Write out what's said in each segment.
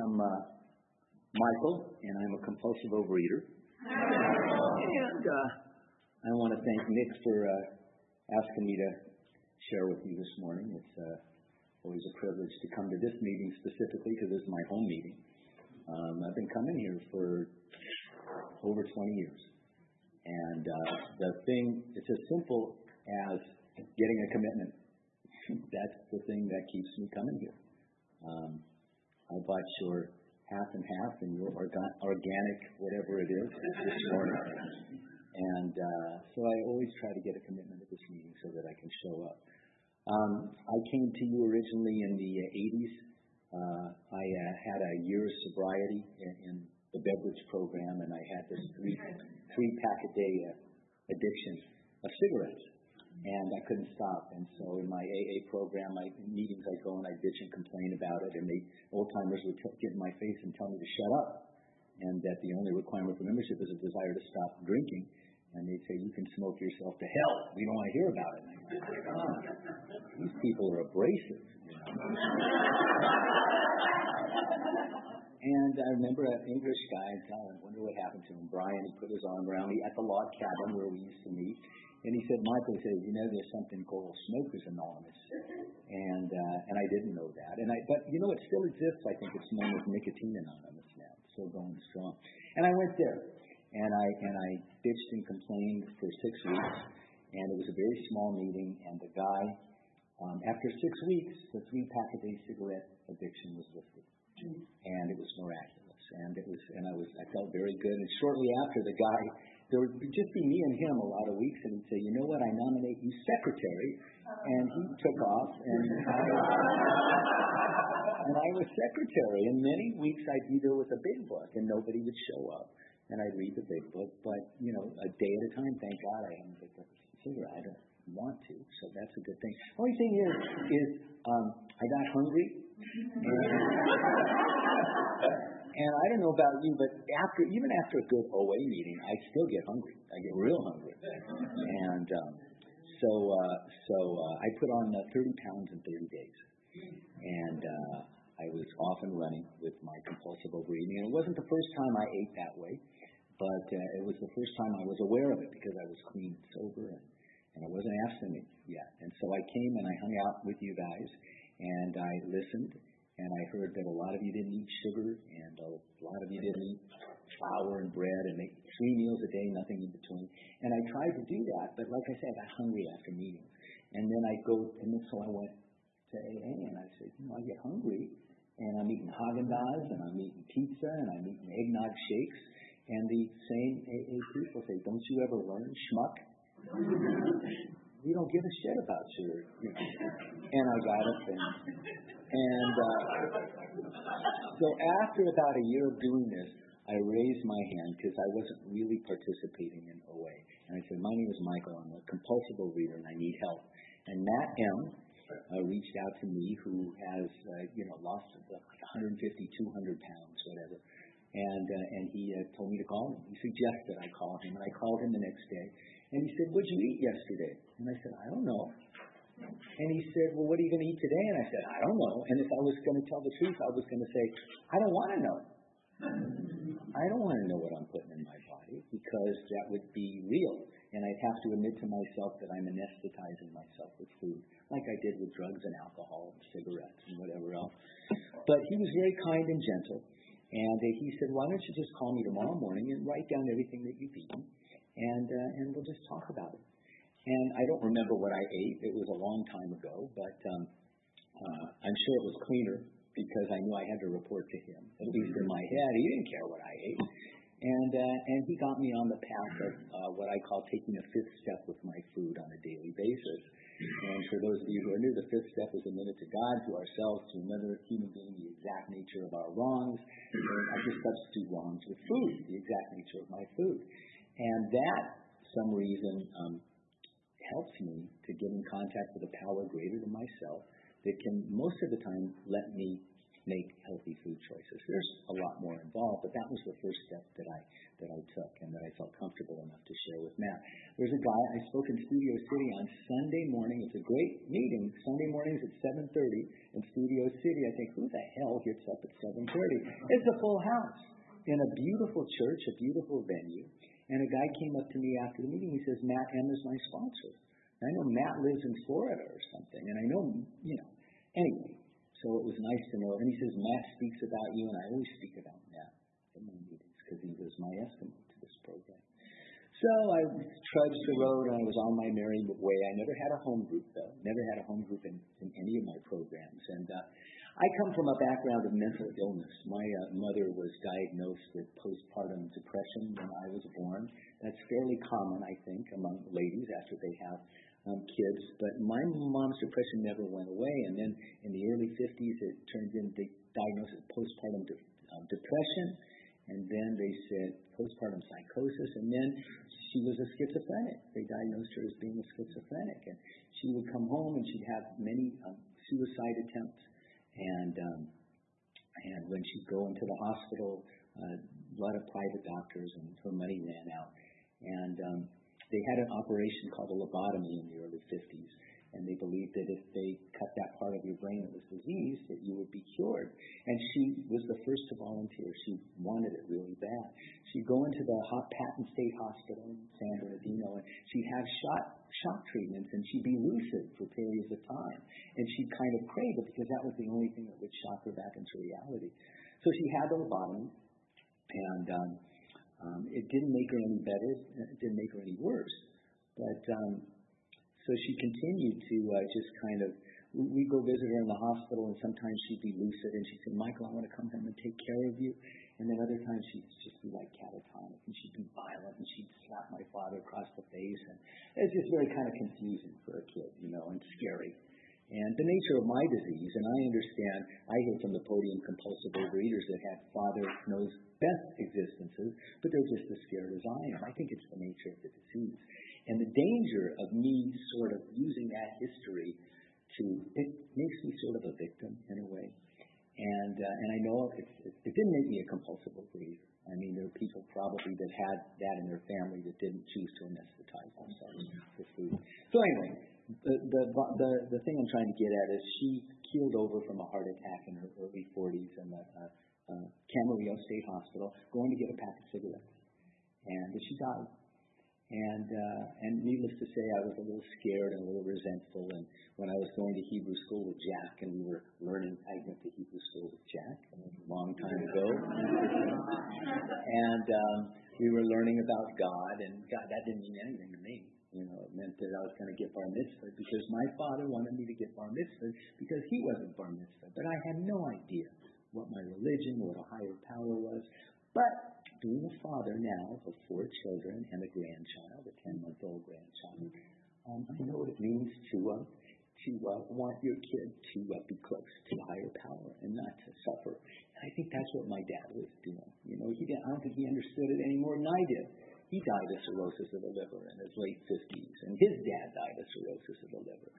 am uh, Michael, and I'm a compulsive overeater. And uh, I want to thank Nick for uh, asking me to share with you this morning. It's uh, always a privilege to come to this meeting specifically because is my home meeting. Um, I've been coming here for over 20 years. And uh, the thing, it's as simple as getting a commitment. That's the thing that keeps me coming here. Um, I bought your half and half and your orga- organic, whatever it is, this morning. And uh, so I always try to get a commitment at this meeting so that I can show up. Um, I came to you originally in the uh, 80s. Uh, I uh, had a year's sobriety in, in the beverage program, and I had this three three pack a day uh, addiction of cigarettes and I couldn't stop. And so in my AA program, my meetings, I go and I bitch and complain about it, and the old timers would t- get in my face and tell me to shut up, and that the only requirement for membership is a desire to stop drinking. And they'd say, "You can smoke yourself to hell. We don't want to hear about it." And oh, these people are abrasive. And I remember an English guy, God, I wonder what happened to him. Brian, he put his arm around me at the log cabin where we used to meet. And he said, Michael, he said, you know, there's something called Smokers Anonymous. And, uh, and I didn't know that. And I, but you know, it still exists. I think it's known as Nicotine Anonymous now. It's still going strong. And I went there and I, and I bitched and complained for six weeks. And it was a very small meeting. And the guy, um, after six weeks, the three pack a day cigarette addiction was lifted. And it was miraculous. And it was, and I was, I felt very good. And shortly after, the guy there would just be me and him a lot of weeks, and he'd say, "You know what? I nominate you secretary," and he took off, and I, and I was secretary. And many weeks I'd be there with a big book, and nobody would show up, and I'd read the big book. But you know, a day at a time. Thank God I haven't picked up a cigarette. I don't want to, so that's a good thing. Only thing is, is um, I got hungry. And, I don't know about you, but after even after a good OA meeting, I still get hungry. I get real hungry. And um, so uh, so uh, I put on uh, 30 pounds in 30 days, and uh, I was off and running with my compulsive overeating. And it wasn't the first time I ate that way, but uh, it was the first time I was aware of it because I was clean sober and, and I wasn't abstinent yet. And so I came and I hung out with you guys, and I listened and I heard that a lot of you didn't eat sugar, and a lot of you didn't eat flour and bread, and ate three meals a day, nothing in between. And I tried to do that, but like I said, I got hungry after meetings. And then I go, and then so I went to AA, and I said, you know, I get hungry, and I'm eating Haagen-Dazs, and I'm eating pizza, and I'm eating eggnog shakes, and the same AA people say, don't you ever learn, schmuck? we don't give a shit about your, you know. And I got it, and and uh, so after about a year of doing this, I raised my hand because I wasn't really participating in OA. And I said, my name is Michael. I'm a compulsive overeater and I need help. And Matt M. Uh, reached out to me who has, uh, you know, lost like 150, 200 pounds, whatever. And, uh, and he uh, told me to call him. He suggested I call him. And I called him the next day. And he said, what'd you eat yesterday? And I said, I don't know. And he said, Well, what are you going to eat today? And I said, I don't know. And if I was going to tell the truth, I was going to say, I don't want to know. I don't want to know what I'm putting in my body because that would be real. And I'd have to admit to myself that I'm anesthetizing myself with food, like I did with drugs and alcohol and cigarettes and whatever else. But he was very kind and gentle. And he said, Why don't you just call me tomorrow morning and write down everything that you've eaten, and, uh, and we'll just talk about it. And I don't remember what I ate. It was a long time ago, but um, uh, I'm sure it was cleaner because I knew I had to report to him. At least in my head, he didn't care what I ate. And uh, and he got me on the path of uh, what I call taking a fifth step with my food on a daily basis. And for those of you who are new, the fifth step is a minute to God, to ourselves, to another human being, the exact nature of our wrongs. And I just substitute wrongs with food, the exact nature of my food. And that, some reason, um, helps me to get in contact with a power greater than myself that can most of the time let me make healthy food choices. There's a lot more involved, but that was the first step that I that I took and that I felt comfortable enough to share with Matt. There's a guy I spoke in Studio City on Sunday morning. It's a great meeting. Sunday mornings at 7:30 in Studio City. I think, who the hell gets up at 7:30? It's a full house in a beautiful church, a beautiful venue. And a guy came up to me after the meeting. He says, Matt M is my sponsor. And I know Matt lives in Florida or something, and I know, you know. Anyway, so it was nice to know. And he says, Matt speaks about you, and I always speak about Matt in my meetings because he was my estimate to this program. So I trudged the road and I was on my merry way. I never had a home group though. Never had a home group in, in any of my programs. And uh, I come from a background of mental illness. My uh, mother was diagnosed with postpartum depression when I was born. That's fairly common, I think, among ladies after they have um, kids. But my mom's depression never went away. And then in the early 50s, it turned into diagnosis of postpartum de- um, depression. And then they said postpartum psychosis. And then she was a schizophrenic. They diagnosed her as being a schizophrenic. And she would come home and she'd have many um, suicide attempts. And um, and when she'd go into the hospital, uh, a lot of private doctors, and her money ran out. And um, they had an operation called a lobotomy in the early 50s and they believed that if they cut that part of your brain that was diseased, that you would be cured. And she was the first to volunteer. She wanted it really bad. She'd go into the Hot Patton State Hospital in San Bernardino, and she'd have shot shock treatments, and she'd be lucid for periods of time. And she'd kind of crave it because that was the only thing that would shock her back into reality. So she had the lobotomy, and um, um, it didn't make her any better. It didn't make her any worse. But um, so she continued to uh, just kind of, we go visit her in the hospital, and sometimes she'd be lucid, and she'd say, Michael, I want to come home and take care of you. And then other times she'd just be like catatonic, and she'd be violent, and she'd slap my father across the face. And it's just very kind of confusing for a kid, you know, and scary. And the nature of my disease, and I understand, I hear from the podium compulsive overeaters that have father knows best existences, but they're just as scared as I am. I think it's the nature of the disease. And the danger of me sort of using that history to, it makes me sort of a victim in a way. And, uh, and I know it, it, it didn't make me a compulsive overeater. I mean, there are people probably that had that in their family that didn't choose to anesthetize themselves for food. So anyway, the, the, the, the thing I'm trying to get at is she keeled over from a heart attack in her early 40s in the uh, uh, Camarillo State Hospital, going to get a pack of cigarettes. And she died. And uh, and needless to say, I was a little scared and a little resentful. And when I was going to Hebrew school with Jack, and we were learning, I went to Hebrew school with Jack a long time ago, and um, we were learning about God, and God that didn't mean anything to me. You know, it meant that I was going to get bar mitzvah because my father wanted me to get bar mitzvah because he wasn't bar mitzvah. But I had no idea what my religion, what a higher power was. But being a father now of four children and a grandchild, a 10 month old grandchild, um, I know what it means to uh, to uh, want your kid to uh, be close to higher power and not to suffer. And I think that's what my dad was doing. You know, he didn't, I don't think he understood it any more than I did. He died of cirrhosis of the liver in his late 50s, and his dad died of cirrhosis of the liver.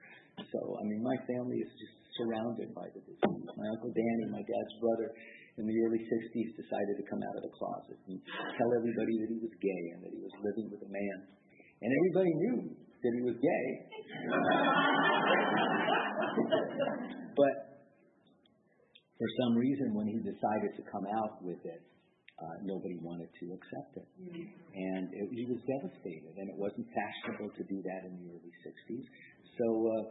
So, I mean, my family is just surrounded by the disease. My uncle Danny, my dad's brother, in the early 60s decided to come out of the closet and tell everybody that he was gay and that he was living with a man. And everybody knew that he was gay. but for some reason, when he decided to come out with it, uh, nobody wanted to accept it. And it, he was devastated, and it wasn't fashionable to do that in the early 60s. So uh,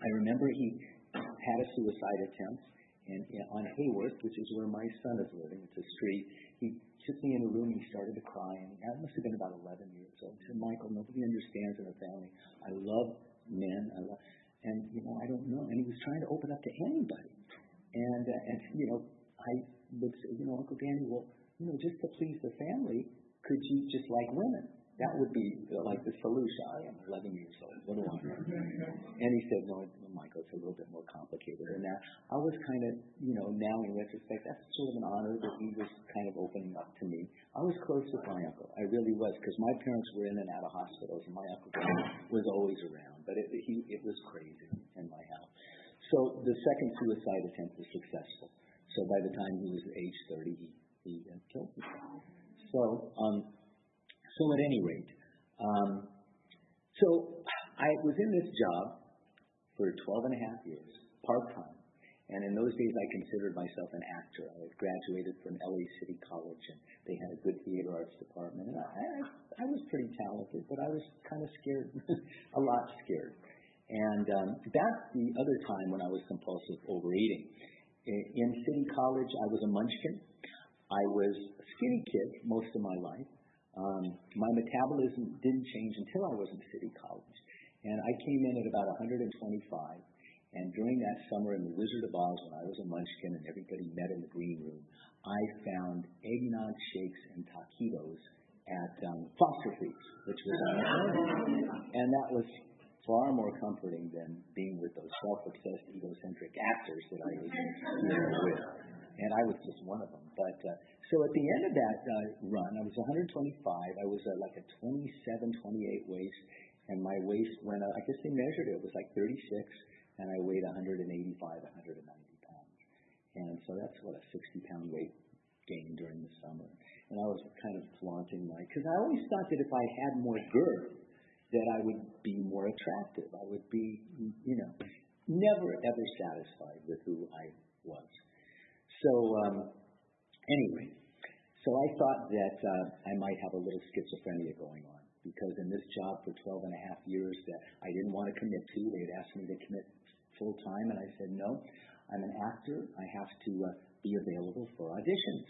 I remember he had a suicide attempt, and on Hayworth, which is where my son is living, it's a street. He took me in a room and he started to cry, and I must have been about 11 years old. He said, "Michael, nobody understands in our family. I love men. I love, and you know, I don't know." And he was trying to open up to anybody, and uh, and you know, I would say, you know, Uncle Danny, well, you know, just to please the family, could you just like women? That would be like the solution. I am 11 years old. What do I know? And he said, no, Michael, it's a little bit more complicated than that. I was kind of, you know, now in retrospect, that's sort of an honor that he was kind of opening up to me. I was close with my uncle. I really was, because my parents were in and out of hospitals, and my uncle was always around. But it, he, it was crazy in my house. So the second suicide attempt was successful. So by the time he was age 30, he, he killed himself. So, um, at any rate, um, So I was in this job for 12 and a half years, part time. And in those days, I considered myself an actor. I had graduated from LA City College, and they had a good theater arts department. And I was pretty talented, but I was kind of scared, a lot scared. And um, that's the other time when I was compulsive overeating. In City College, I was a munchkin. I was a skinny kid most of my life. Um, my metabolism didn't change until I was in City College. And I came in at about 125 and during that summer in the Wizard of Oz, when I was a munchkin and everybody met in the green room, I found eggnog shakes and taquitos at um, Foster Foods, which was and that was far more comforting than being with those self-obsessed, egocentric actors that I was with. And I was just one of them. But uh, so at the end of that uh, run, I was 125. I was uh, like a 27, 28 waist, and my waist went up. I guess they measured it. It was like 36 and I weighed 185, 190 pounds. And so that's what a 60 pound weight gain during the summer. And I was kind of flaunting my, because I always thought that if I had more girth, that I would be more attractive. I would be, you know, never ever satisfied with who I was. So, um, anyway, so I thought that uh, I might have a little schizophrenia going on because in this job for 12 and a half years that I didn't want to commit to, they had asked me to commit full time, and I said, no, I'm an actor. I have to uh, be available for auditions.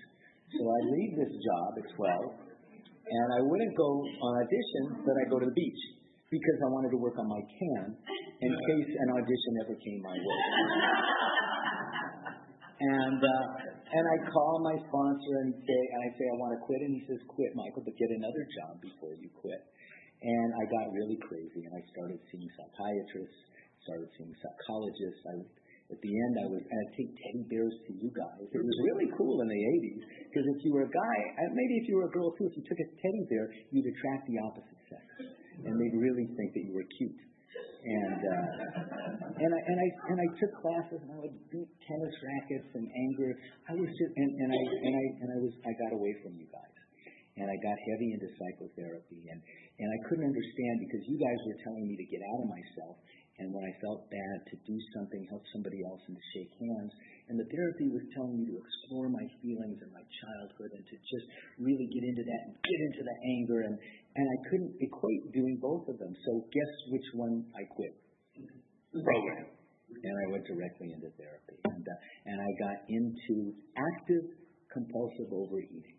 So I leave this job at 12, and I wouldn't go on auditions, but I go to the beach because I wanted to work on my can in case an audition ever came my way. And uh, and I call my sponsor and say and I say I want to quit, and he says, "Quit, Michael, but get another job before you quit." And I got really crazy, and I started seeing psychiatrists started seeing psychologists. I at the end, I would kind of take teddy bears to you guys. It was really cool in the 80s because if you were a guy, maybe if you were a girl too, if you took a teddy bear, you'd attract the opposite sex, and they'd really think that you were cute. And uh, and I and I and I took classes and I would beat tennis rackets and anger. I was just and, and I and I and I was I got away from you guys and I got heavy into psychotherapy and and I couldn't understand because you guys were telling me to get out of myself and when I felt bad to do something, help somebody else, and to shake hands. And the therapy was telling me to explore my feelings and my childhood and to just really get into that and get into the anger. And, and I couldn't equate doing both of them. So guess which one I quit? Program. And I went directly into therapy. And, uh, and I got into active compulsive overeating.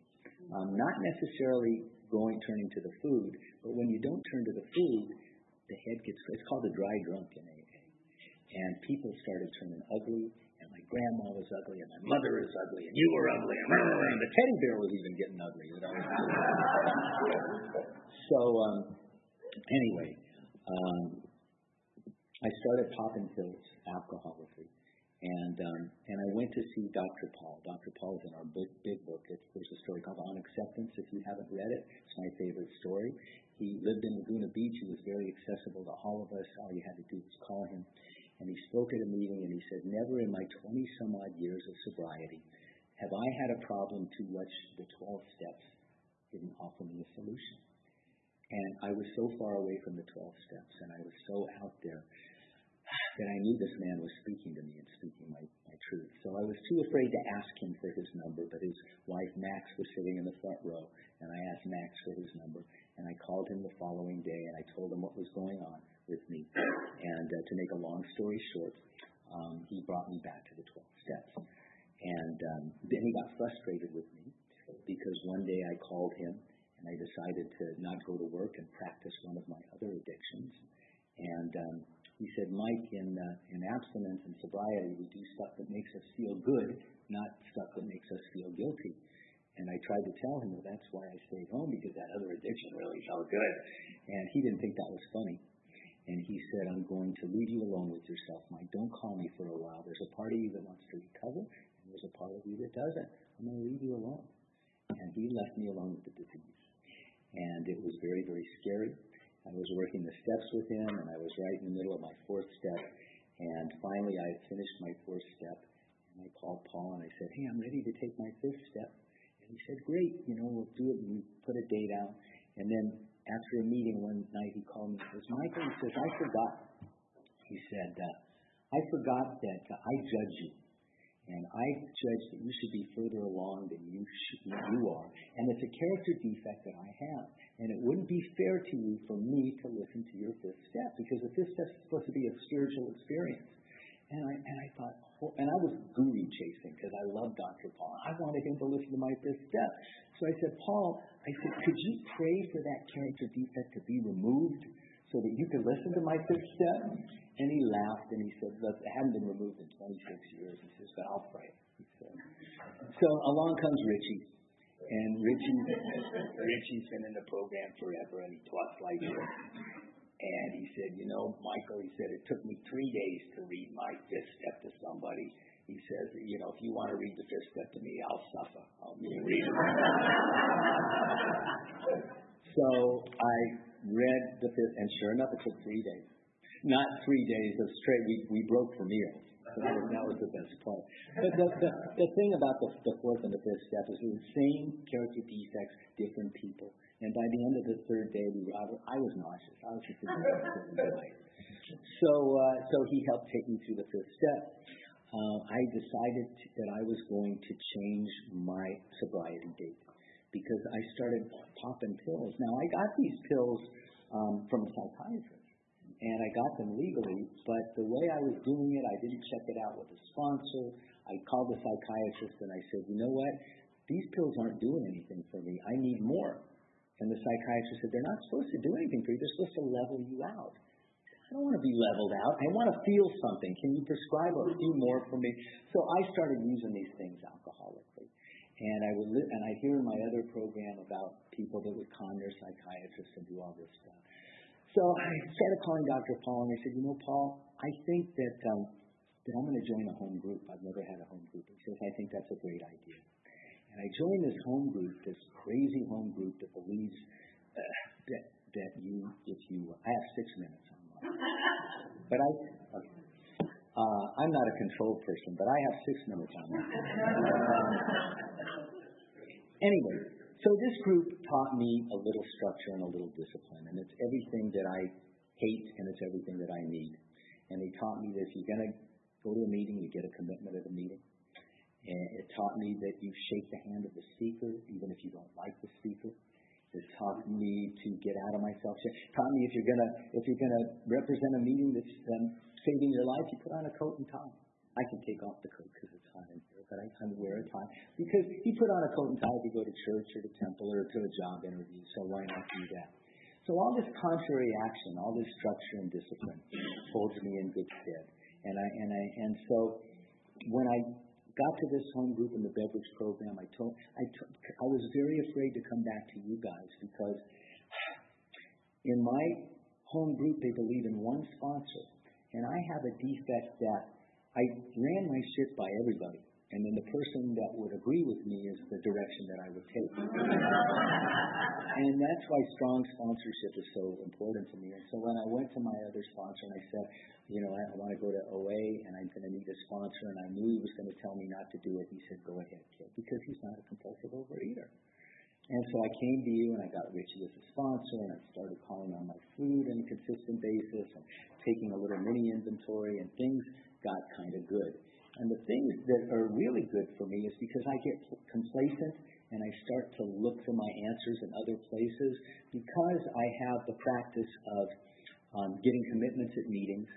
Um, not necessarily going turning to the food, but when you don't turn to the food, the head gets, it's called a dry drunk in AA. And people started turning ugly, and my grandma was ugly, and my mother is ugly, and you were ugly, and, the teddy bear was even getting ugly. You know? so, um, anyway, um, I started popping pills, alcoholically. And um, and I went to see Dr. Paul. Dr. Paul is in our big big book. It's, there's a story called On Acceptance. If you haven't read it, it's my favorite story. He lived in Laguna Beach. He was very accessible to all of us. All you had to do was call him. And he spoke at a meeting and he said, Never in my 20 some odd years of sobriety have I had a problem to which the 12 steps didn't offer me a solution. And I was so far away from the 12 steps and I was so out there that I knew this man was speaking to me and speaking my, my truth. So I was too afraid to ask him for his number, but his wife Max was sitting in the front row, and I asked Max for his number, and I called him the following day, and I told him what was going on with me. And uh, to make a long story short, um, he brought me back to the 12 steps. And um, then he got frustrated with me because one day I called him and I decided to not go to work and practice one of my other addictions. And um, he said, Mike, in, uh, in abstinence and sobriety, we do stuff that makes us feel good, not stuff that makes us feel guilty. And I tried to tell him, well, that's why I stayed home, because that other addiction really felt good. And he didn't think that was funny. And he said, I'm going to leave you alone with yourself, Mike. Don't call me for a while. There's a part of you that wants to recover, and there's a part of you that doesn't. I'm going to leave you alone. And he left me alone with the disease. And it was very, very scary. I was working the steps with him, and I was right in the middle of my fourth step. And finally, I finished my fourth step, and I called Paul and I said, "Hey, I'm ready to take my fifth step." He said, "Great, you know, we'll do it." And we put a date out, and then after a meeting one night, he called me and says, Michael, he says, I forgot. He said, uh, I forgot that uh, I judge you. And I judge that you should be further along than you, should, you are. And it's a character defect that I have. And it wouldn't be fair to you for me to listen to your fifth step because the fifth step is supposed to be a spiritual experience. And I, and I thought, oh, and I was guru chasing because I love Dr. Paul. I wanted him to listen to my fifth step. So I said, Paul, I said, could you pray for that character defect to be removed so that you could listen to my fifth step? And he laughed and he said, it hadn't been removed in 26 years. He says, But I'll pray. He said. So along comes Richie. And Richie, Richie's been in the program forever and he taught flight And he said, You know, Michael, he said, it took me three days to read my fifth step to somebody. He says, You know, if you want to read the fifth step to me, I'll suffer. I'll read it. so I read the fifth, and sure enough, it took three days not three days of straight. We, we broke for meals. That was, that was the best part. But the, the, the thing about the, the fourth and the fifth step is the same character defects, different people. And by the end of the third day, we were, I was nauseous. I was just So, uh, so he helped take me through the fifth step. Uh, I decided that I was going to change my sobriety date because I started popping pills. Now, I got these pills um, from a psychiatrist and I got them legally, but the way I was doing it, I didn't check it out with a sponsor. I called the psychiatrist and I said, you know what? These pills aren't doing anything for me. I need more. And the psychiatrist said, they're not supposed to do anything for you. They're supposed to level you out. I don't want to be leveled out. I want to feel something. Can you prescribe a few more for me? So I started using these things alcoholically. And I would, li- and I hear in my other program about people that would con their psychiatrists and do all this stuff. So I started calling Dr. Paul, and I said, you know, Paul, I think that um, that I'm going to join a home group. I've never had a home group. He says, I think that's a great idea. And I joined this home group, this crazy home group that believes uh, that that you, if you, I have six minutes but I. Uh, I'm not a control person, but I have six minutes on that. anyway, so this group taught me a little structure and a little discipline, and it's everything that I hate and it's everything that I need. And they taught me that if you're going to go to a meeting, you get a commitment at a meeting. And it taught me that you shake the hand of the speaker, even if you don't like the speaker. It taught me to get out of myself. It taught me if you're gonna if you're gonna represent a meeting that's um, saving your life, you put on a coat and tie. I can take off the coat because it's hot in here, but I of wear a tie because you put on a coat and tie you go to church or to temple or to a job interview. So why not do that? So all this contrary action, all this structure and discipline, holds me in good stead. And I and I and so when I got to this home group in the beverage program, I told I, I was very afraid to come back to you guys because in my home group they believe in one sponsor, and I have a defect that I ran my shit by everybody. And then the person that would agree with me is the direction that I would take. And that's why strong sponsorship is so important to me. And so when I went to my other sponsor and I said, you know, I, I want to go to OA and I'm going to need a sponsor, and I knew he was going to tell me not to do it, he said, go ahead, kid, because he's not a compulsive overeater. And so I came to you and I got Richie as a sponsor and I started calling on my food on a consistent basis and taking a little mini inventory and things got kind of good. And the things that are really good for me is because I get complacent and I start to look for my answers in other places because I have the practice of um, getting commitments at meetings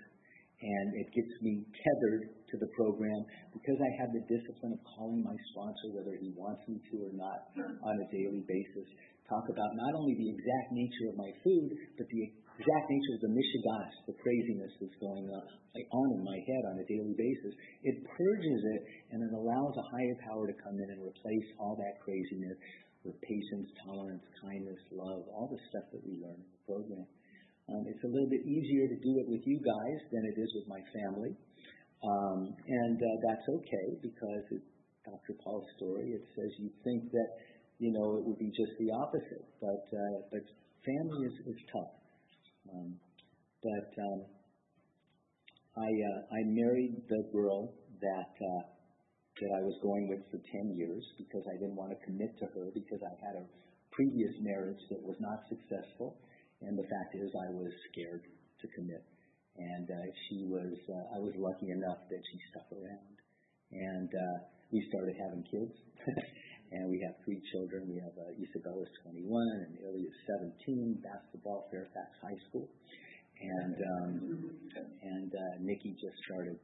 and it gets me tethered to the program because I have the discipline of calling my sponsor whether he wants me to or not on a daily basis. Talk about not only the exact nature of my food, but the exact nature of the mishigas, the craziness that's going on, on in my head on a daily basis. It purges it and it allows a higher power to come in and replace all that craziness with patience, tolerance, kindness, love, all the stuff that we learn in the program. Um, it's a little bit easier to do it with you guys than it is with my family. Um, and uh, that's okay because it, Dr. Paul's story, it says you think that, you know, it would be just the opposite. But, uh, but family is, is tough. Um, but um, I uh, I married the girl that uh, that I was going with for ten years because I didn't want to commit to her because I had a previous marriage that was not successful. And the fact is, I was scared to commit. And uh, she was, I was lucky enough that she stuck around. And we started having kids. and we have three children. We have uh, Isabella's 21 and Ilya's 17, basketball, Fairfax High School. And um, and uh, Nikki just started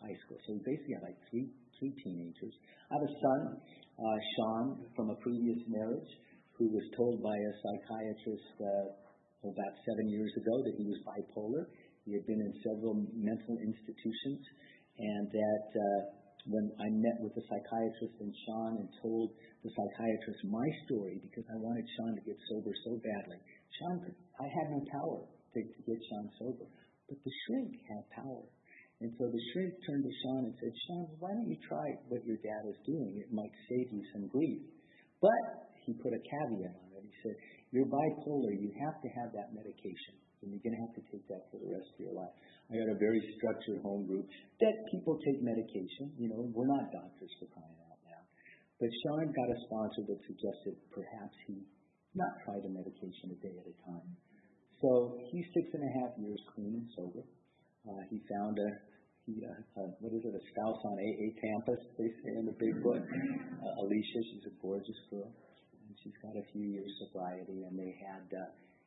high school. So we basically have like three three teenagers. I have a son, uh, Sean, from a previous marriage, who was told by a psychiatrist uh, about seven years ago that he was bipolar. He had been in several mental institutions, and that uh, when I met with the psychiatrist and Sean and told the psychiatrist my story because I wanted Sean to get sober so badly. Sean, I had no power to, to get Sean sober, but the shrink had power. And so the shrink turned to Sean and said, Sean, why don't you try what your dad is doing? It might save you some grief. But he put a caveat on it. He said, You're bipolar. You have to have that medication. And you're going to have to take that for the rest of your life. I got a very structured home group that people take medication. You know, we're not doctors for crying out loud. But Sean got a sponsor that suggested perhaps he not try the medication a day at a time. So he's six and a half years clean and sober. Uh, he found a he, uh, uh, what is it, a spouse on AA campus, they say in the big book. Uh, Alicia, she's a gorgeous girl. And she's got a few years sobriety, and they had uh,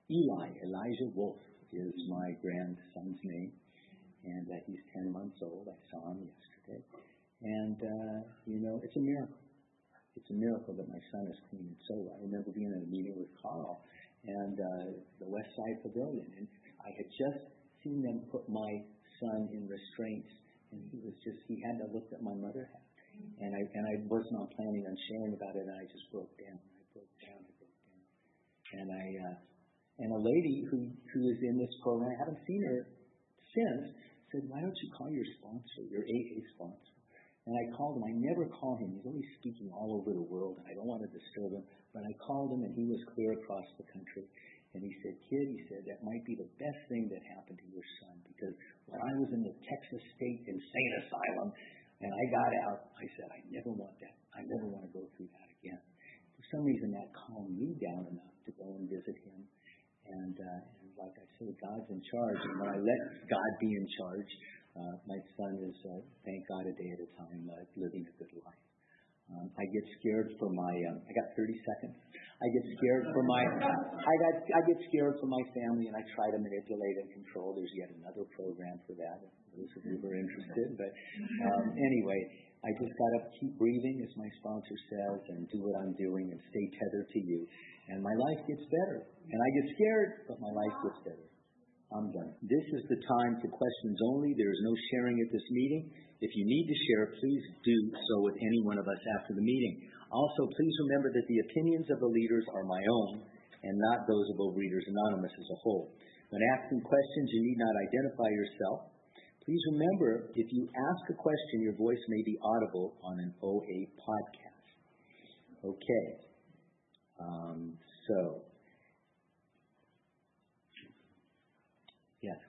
Eli, Elijah Wolf is my grandson's name and that he's 10 months old. I saw him yesterday. And, uh, you know, it's a miracle. It's a miracle that my son is clean and sober. I remember being in a meeting with Carl and uh, the West Side Pavilion, and I had just seen them put my son in restraints, and he was just, he had to look at my mother had. And I, and I was not planning on sharing about it, and I just broke down. I broke down, I broke down. And I, uh, and a lady who, who is in this program, I haven't seen her since, said, Why don't you call your sponsor, your AA sponsor? And I called him. I never call him. He's always speaking all over the world, and I don't want to disturb him. But I called him, and he was clear across the country. And he said, Kid, he said, that might be the best thing that happened to your son. Because when I was in the Texas State Insane Asylum and I got out, I said, I never want that. I never want to go through that again. For some reason, that calmed me down enough to go and visit him. And, uh, and like I said, God's in charge. And when I let God be in charge, uh, my son is, uh, thank God, a day at a time, living a good life. Um, I get scared for my. Um, I got 30 seconds. I get scared for my. I got. I get scared for my family, and I try to manipulate and control. There's yet another program for that. Those of you who are interested, but um, anyway, I just got to keep breathing, as my sponsor says, and do what I'm doing, and stay tethered to you, and my life gets better. And I get scared, but my life gets better. I'm done. This is the time for questions only. There is no sharing at this meeting. If you need to share, please do so with any one of us after the meeting. Also, please remember that the opinions of the leaders are my own and not those of Overeaters Anonymous as a whole. When asking questions, you need not identify yourself. Please remember, if you ask a question, your voice may be audible on an OA podcast. Okay. Um, so, yes.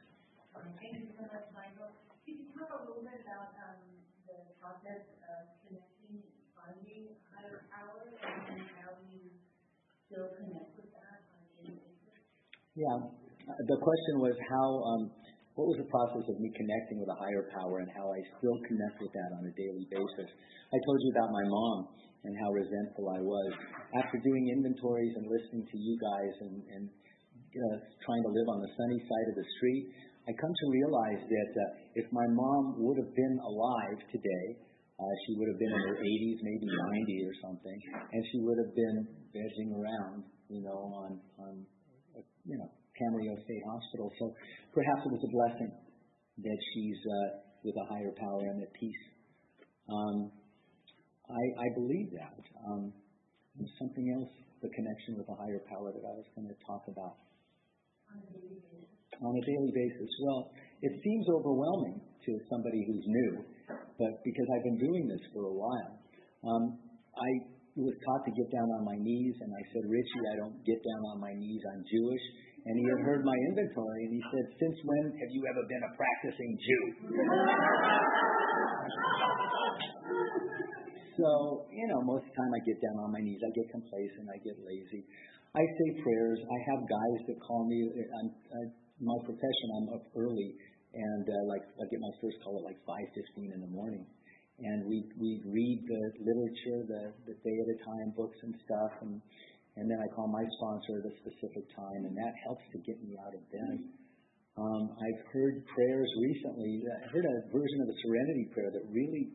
Thank you so much, Michael. Could you talk a little bit about um, the process of connecting, finding higher power, and how you still connect with that on a daily basis? Yeah. The question was how, um, what was the process of me connecting with a higher power and how I still connect with that on a daily basis? I told you about my mom and how resentful I was. After doing inventories and listening to you guys and, and uh, trying to live on the sunny side of the street, I come to realize that uh, if my mom would have been alive today, uh, she would have been in her 80s, maybe 90 or something, and she would have been vegging around, you know, on, on uh, you know, Camarillo State Hospital. So perhaps it was a blessing that she's uh, with a higher power and at peace. Um, I, I believe that. Um, there's something else, the connection with a higher power that I was going to talk about. On a daily basis on a daily basis? Well, it seems overwhelming to somebody who's new, but because I've been doing this for a while, um, I was taught to get down on my knees, and I said, Richie, I don't get down on my knees. I'm Jewish. And he had heard my inventory, and he said, Since when have you ever been a practicing Jew? So, you know, most of the time I get down on my knees, I get complacent, I get lazy. I say prayers. I have guys that call me. I'm, I, my profession, I'm up early, and uh, like I get my first call at like 5:15 in the morning, and we we read the literature, the the day at a time books and stuff, and and then I call my sponsor at a specific time, and that helps to get me out of bed. Um, I've heard prayers recently. I heard a version of the Serenity Prayer that really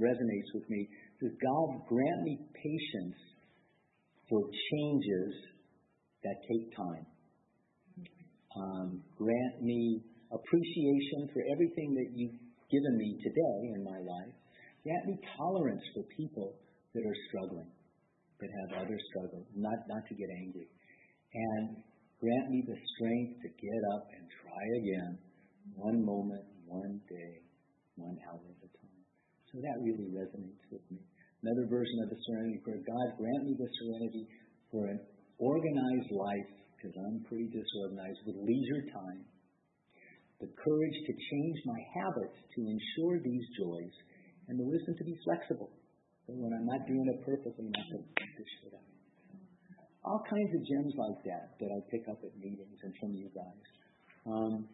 resonates with me. It says, God grant me patience for changes that take time. Um, grant me appreciation for everything that you've given me today in my life. Grant me tolerance for people that are struggling, that have other struggles, not, not to get angry. And grant me the strength to get up and try again, one moment, one day, one hour at a time. So that really resonates with me. Another version of the serenity prayer God, grant me the serenity for an organized life, because I'm pretty disorganized, with leisure time, the courage to change my habits to ensure these joys, and the wisdom to be flexible. So when I'm not doing it perfectly, not to dish it out. All kinds of gems like that that I pick up at meetings and from you guys. Um,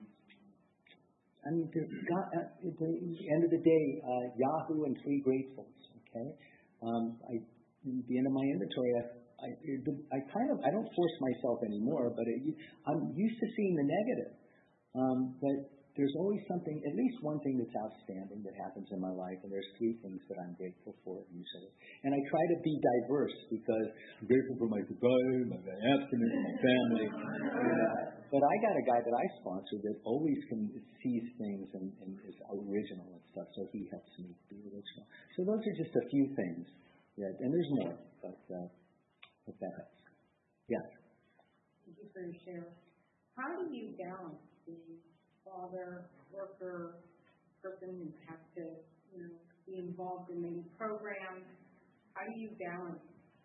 I mean, God, at the end of the day, uh, Yahoo and Three Gratefuls. Okay, um, I, the end of my inventory, I, I, I kind of I don't force myself anymore, but it, I'm used to seeing the negative. Um, but there's always something, at least one thing that's outstanding that happens in my life, and there's three things that I'm grateful for usually. And I try to be diverse because I'm grateful for my survival, my abstinence, my family. but I got a guy that I sponsor that always can sees things and, and is original and stuff, so he helps me be original. So those are just a few things. Yeah, and there's more, but uh, but that helps. Yes. Thank you for your share. How do you balance the father, worker, person who has to, you know, be involved in many programs? How do you balance?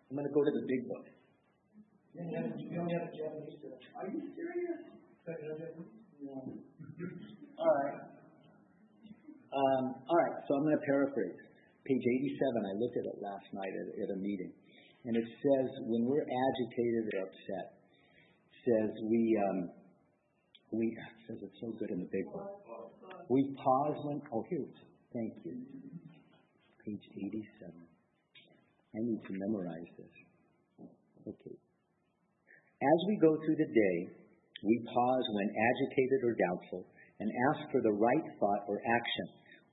I'm going to go to the big book. You only have, you only have a Japanese to Are you serious? Yeah. All right. Um, all right, so I'm going to paraphrase. Page 87, I looked at it last night at, at a meeting. And it says, when we're agitated or upset, says we, um, we, says it's so good in the big book. We pause when, oh, here it is. Thank you. Page 87. I need to memorize this. Okay. As we go through the day, we pause when agitated or doubtful and ask for the right thought or action.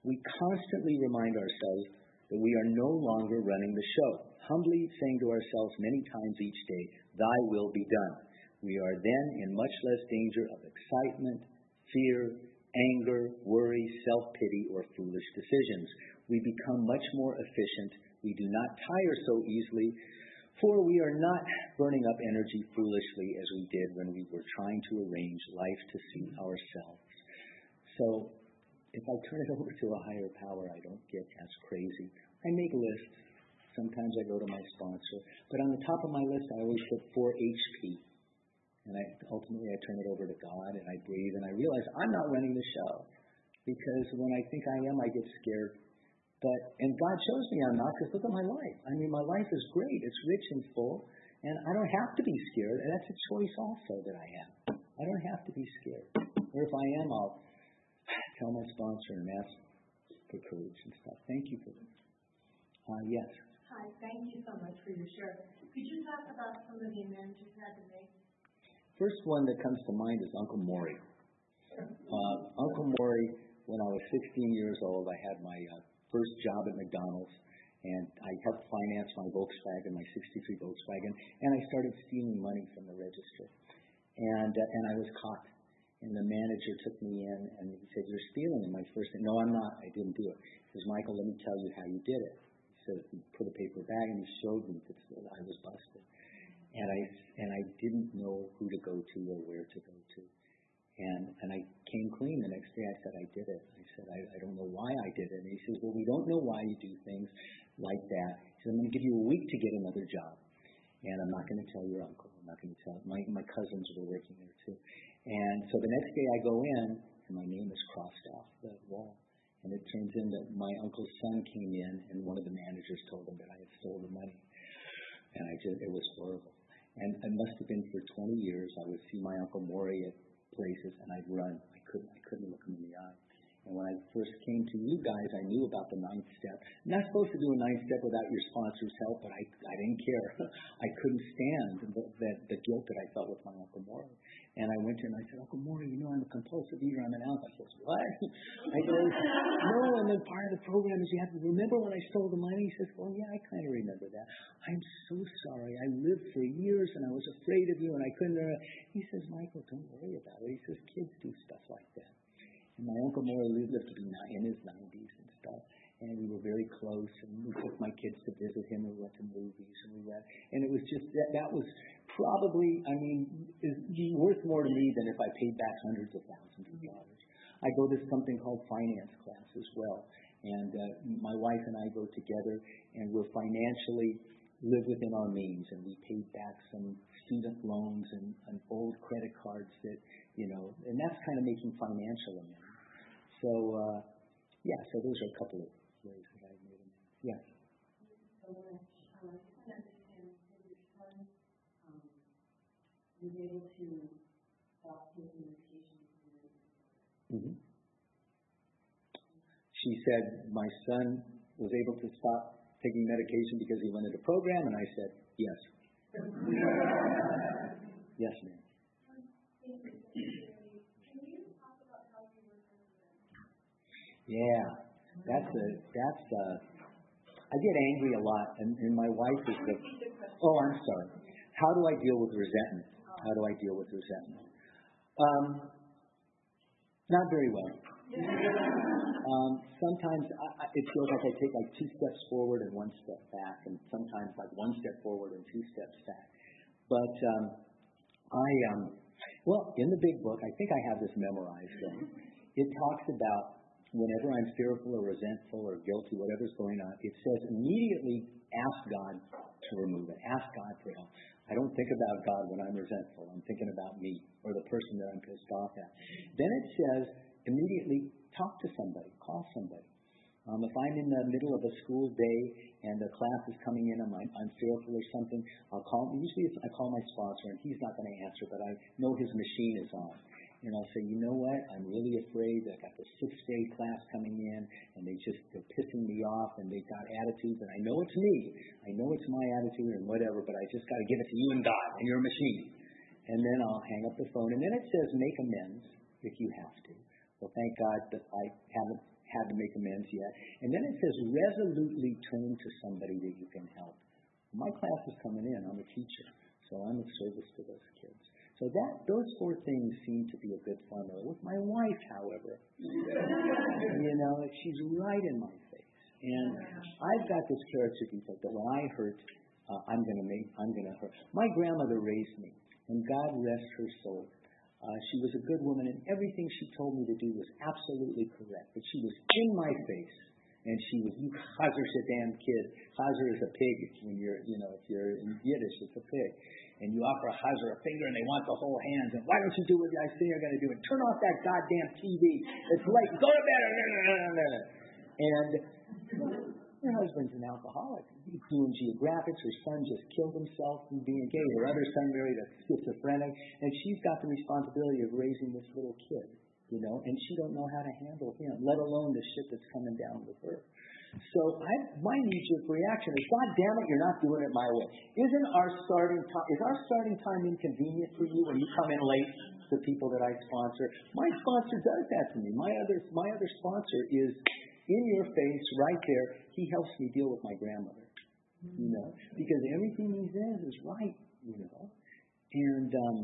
We constantly remind ourselves that we are no longer running the show, humbly saying to ourselves many times each day, Thy will be done. We are then in much less danger of excitement, fear, anger, worry, self pity, or foolish decisions. We become much more efficient. We do not tire so easily, for we are not burning up energy foolishly as we did when we were trying to arrange life to suit ourselves. So, if I turn it over to a higher power, I don't get as crazy. I make lists. Sometimes I go to my sponsor. But on the top of my list, I always put 4 HP. And I ultimately I turn it over to God and I breathe and I realize I'm not running the show. Because when I think I am, I get scared. But and God shows me I'm not because look at my life. I mean my life is great. It's rich and full. And I don't have to be scared. And that's a choice also that I have. I don't have to be scared. Or if I am, I'll tell my sponsor and ask for courage and stuff. Thank you for this. Uh, yes. Hi, thank you so much for your share. Could you talk about some of the amends you've had to make? First one that comes to mind is Uncle Maury. Uh, Uncle Maury, when I was 16 years old, I had my uh, first job at McDonald's, and I helped finance my Volkswagen, my 63 Volkswagen, and I started stealing money from the register. And, uh, and I was caught. And the manager took me in and he said, You're stealing. And my first thing, No, I'm not. I didn't do it. He says, Michael, let me tell you how you did it. He said, He put a paper bag and he showed me that I was busted and I and I didn't know who to go to or where to go to. And and I came clean the next day. I said I did it. I said I, I don't know why I did it. And he says, well, we don't know why you do things like that. He said, I'm going to give you a week to get another job, and I'm not going to tell your uncle. I'm not going to tell my my cousins were working there too. And so the next day I go in, and my name is crossed off the wall. And it turns in that my uncle's son came in, and one of the managers told him that I had stolen money. And I just, it was horrible. And it must have been for 20 years. I would see my uncle Maury at places, and I'd run. I couldn't, I couldn't look him in the eye. And when I first came to you guys, I knew about the ninth step. Not supposed to do a ninth step without your sponsor's help, but I, I didn't care. I couldn't stand the, the, the guilt that I felt with my Uncle Maury. And I went to him and I said, Uncle Maury, you know I'm a compulsive eater. I'm an alcoholic. He says, what? I go, no, and then part of the program is you have to remember when I stole the money. He says, well, yeah, I kind of remember that. I'm so sorry. I lived for years and I was afraid of you and I couldn't. Uh, he says, Michael, don't worry about it. He says, kids do stuff like that. And my Uncle Maury lived to be in his 90s and stuff. And we were very close, and we took my kids to visit him, and we went to movies, and we went, and it was just that that was probably, I mean, is worth more to me than if I paid back hundreds of thousands of dollars. I go to something called finance class as well, and uh, my wife and I go together, and we're financially live within our means, and we paid back some student loans and, and old credit cards that, you know, and that's kind of making financial amends. So, uh, yeah, so those are a couple of ways that I've made them. Yes. So um, I just want to understand, with your son, um, was able to stop taking medication Mm-hmm. She said my son was able to stop taking medication because he went into program, and I said yes. yes, ma'am. Yeah, that's a that's a. I get angry a lot, and, and my wife is the. Oh, I'm sorry. How do I deal with resentment? How do I deal with resentment? Um, not very well. Um, sometimes I, I, it feels like I take like two steps forward and one step back, and sometimes like one step forward and two steps back. But um, I, um, well, in the big book, I think I have this memorized. Though. It talks about whenever I'm fearful or resentful or guilty, whatever's going on, it says immediately ask God to remove it. Ask God for help. I don't think about God when I'm resentful. I'm thinking about me or the person that I'm pissed off at. Then it says immediately talk to somebody, call somebody. Um, if I'm in the middle of a school day and the class is coming in and I'm, I'm fearful or something, I'll call. Usually I call my sponsor and he's not going to answer, but I know his machine is on and I'll say, you know what? I'm really afraid. I got the sixth grade class coming in, and they just they're pissing me off, and they've got attitudes, and I know it's me. I know it's my attitude and whatever, but I just got to give it to you and God and your machine. And then I'll hang up the phone, and then it says make amends if you have to. Well, thank God that I haven't had to make amends yet. And then it says resolutely turn to somebody that you can help. My class is coming in. I'm a teacher, so I'm of service to those kids. So that those four things seem to be a good formula. With my wife, however, you know, she's right in my face, and I've got this character defect that when I hurt, uh, I'm gonna make, I'm gonna hurt. My grandmother raised me, and God rest her soul. Uh, she was a good woman, and everything she told me to do was absolutely correct. But she was in my face, and she was, you chazer damn kid. Chazer is a pig when you're, you know, if you're in Yiddish, it's a pig and you offer a chazer a finger and they want the whole hands. And why don't you do what I say you're going to do? And turn off that goddamn TV. It's late. Go to bed. And her husband's an alcoholic. He's doing geographics. Her son just killed himself from being gay. Her other son married a schizophrenic. And she's got the responsibility of raising this little kid, you know, and she don't know how to handle him, let alone the shit that's coming down with her. So I, my knee-jerk reaction is, God damn it, you're not doing it my way. Isn't our starting time, is our starting time inconvenient for you when you come in late to people that I sponsor? My sponsor does that to me. My other, my other sponsor is in your face, right there. He helps me deal with my grandmother, you know, because everything he says is right, you know. And, um,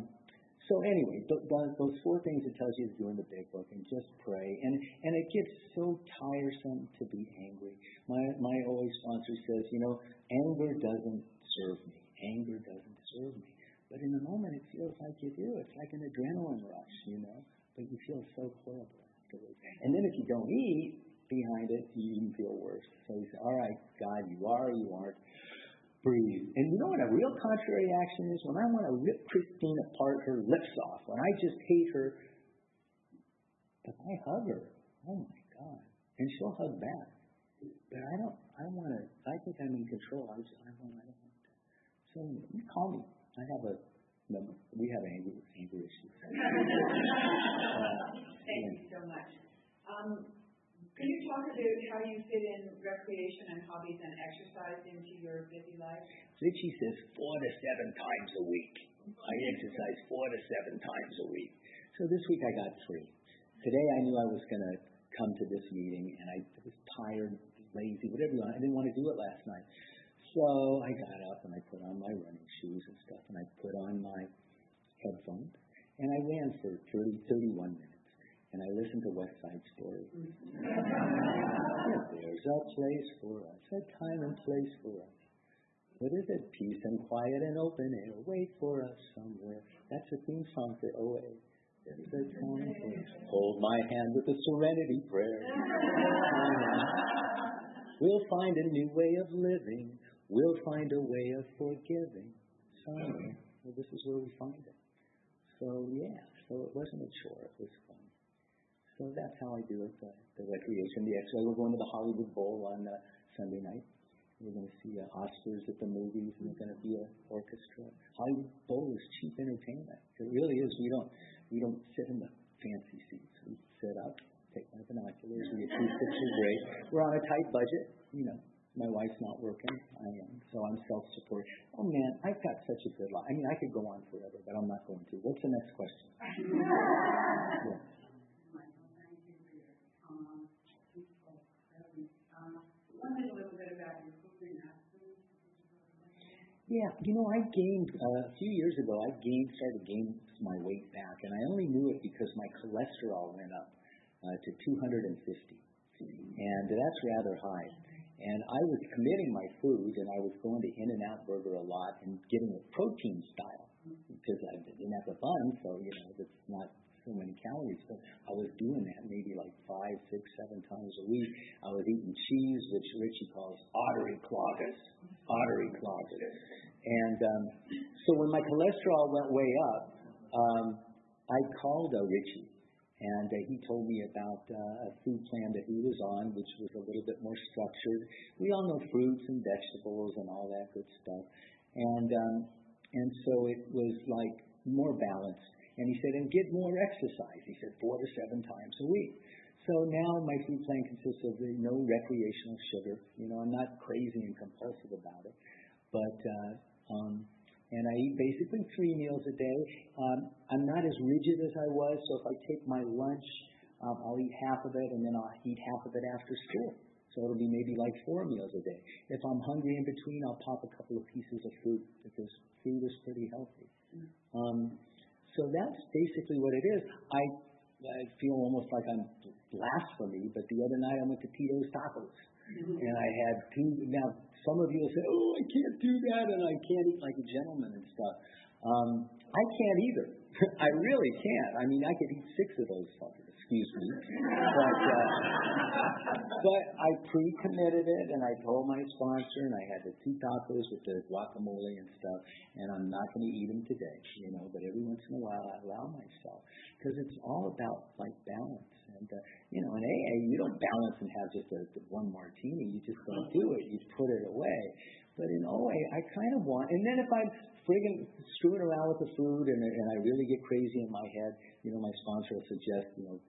so anyway, th- th- those four things it tells you to do in the big book, and just pray. And and it gets so tiresome to be angry. My my always sponsor says, you know, anger doesn't serve me. Anger doesn't serve me. But in the moment, it feels like you do. It's like an adrenaline rush, you know. But you feel so horrible afterwards. And then if you don't eat behind it, you even feel worse. So you say, all right, God, you are, you aren't breathe. And you know what a real contrary action is? When I want to rip Christine apart, her lips off. When I just hate her, but I hug her. Oh my God. And she'll hug back. But I don't, I want to, I think I'm in control. I just, I don't, I don't want to. So you call me. I have a, no, we have anger, anger issues. Thank you so much. Um, can you talk about how you fit in recreation and hobbies and exercise into your busy life? Richie says four to seven times a week. I exercise four to seven times a week. So this week I got three. Today I knew I was going to come to this meeting and I was tired, lazy, whatever you want. I didn't want to do it last night. So I got up and I put on my running shoes and stuff and I put on my headphones and I ran for 30, 31 minutes listened to West Side Story. Mm-hmm. There's a place for us, a time and place for us. What is it? Peace and quiet and open air. Wait for us somewhere. That's a theme song for OA. There's a time for us. Hold my hand with a serenity prayer. We'll find a new way of living. We'll find a way of forgiving. Somewhere. Well, this is where we find it. So, yeah. So it wasn't a chore. It was fun. So that's how I do it, the, the recreation, the exercise. We're going to the Hollywood Bowl on uh, Sunday night. We're going to see uh, Oscars at the movies, and there's going to be an orchestra. Hollywood Bowl is cheap entertainment. It really is. We don't we don't sit in the fancy seats. We sit up, take my binoculars. We get two pictures great. We're on a tight budget. You know, my wife's not working. I am, so I'm self-supporting. Oh man, I've got such a good life. I mean, I could go on forever, but I'm not going to. What's the next question? yeah. Yeah, you know, I gained uh, a few years ago. I gained, started to gain my weight back, and I only knew it because my cholesterol went up uh, to 250, and that's rather high. And I was committing my food, and I was going to In-N-Out Burger a lot and getting it protein style because I didn't have the funds, so you know, it's not so many calories. But I was doing that maybe like five, six, seven times a week. I was eating cheese, which Richie calls artery cloggers, artery cloggers. And um, so when my cholesterol went way up, um, I called uh, Richie, and uh, he told me about uh, a food plan that he was on, which was a little bit more structured. We all know fruits and vegetables and all that good stuff, and um, and so it was like more balanced. And he said, and get more exercise. He said four to seven times a week. So now my food plan consists of no recreational sugar. You know, I'm not crazy and compulsive about it, but uh, um, and I eat basically three meals a day. Um, I'm not as rigid as I was, so if I take my lunch, um, I'll eat half of it, and then I'll eat half of it after school. So it'll be maybe like four meals a day. If I'm hungry in between, I'll pop a couple of pieces of fruit because fruit is pretty healthy. Um, so that's basically what it is. I I feel almost like I'm blasphemy, but the other night I went to Tito's Tacos, and I had two. Now some of you will say, "Oh, I can't do that, and I can't eat like a gentleman and stuff." Um, I can't either. I really can't. I mean, I could eat six of those fuckers. Excuse me, but uh, but I pre-committed it, and I told my sponsor, and I had the two tacos with the guacamole and stuff, and I'm not going to eat them today, you know. But every once in a while, I allow myself because it's all about like balance. And uh, you know, in AA, you don't balance and have just a, one martini. You just don't do it. You put it away. But in OA, I kind of want. And then if I'm friggin' screwing around with the food and and I really get crazy in my head, you know, my sponsor will suggest, you know,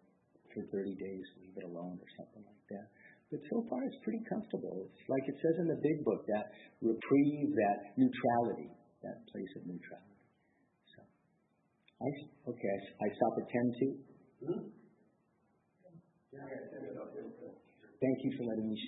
for 30 days leave it alone or something like that. But so far, it's pretty comfortable. It's like it says in the big book that reprieve, that neutrality, that place of neutrality. So, I okay. I, I stop at 10 too. Hmm? Thank you for letting me.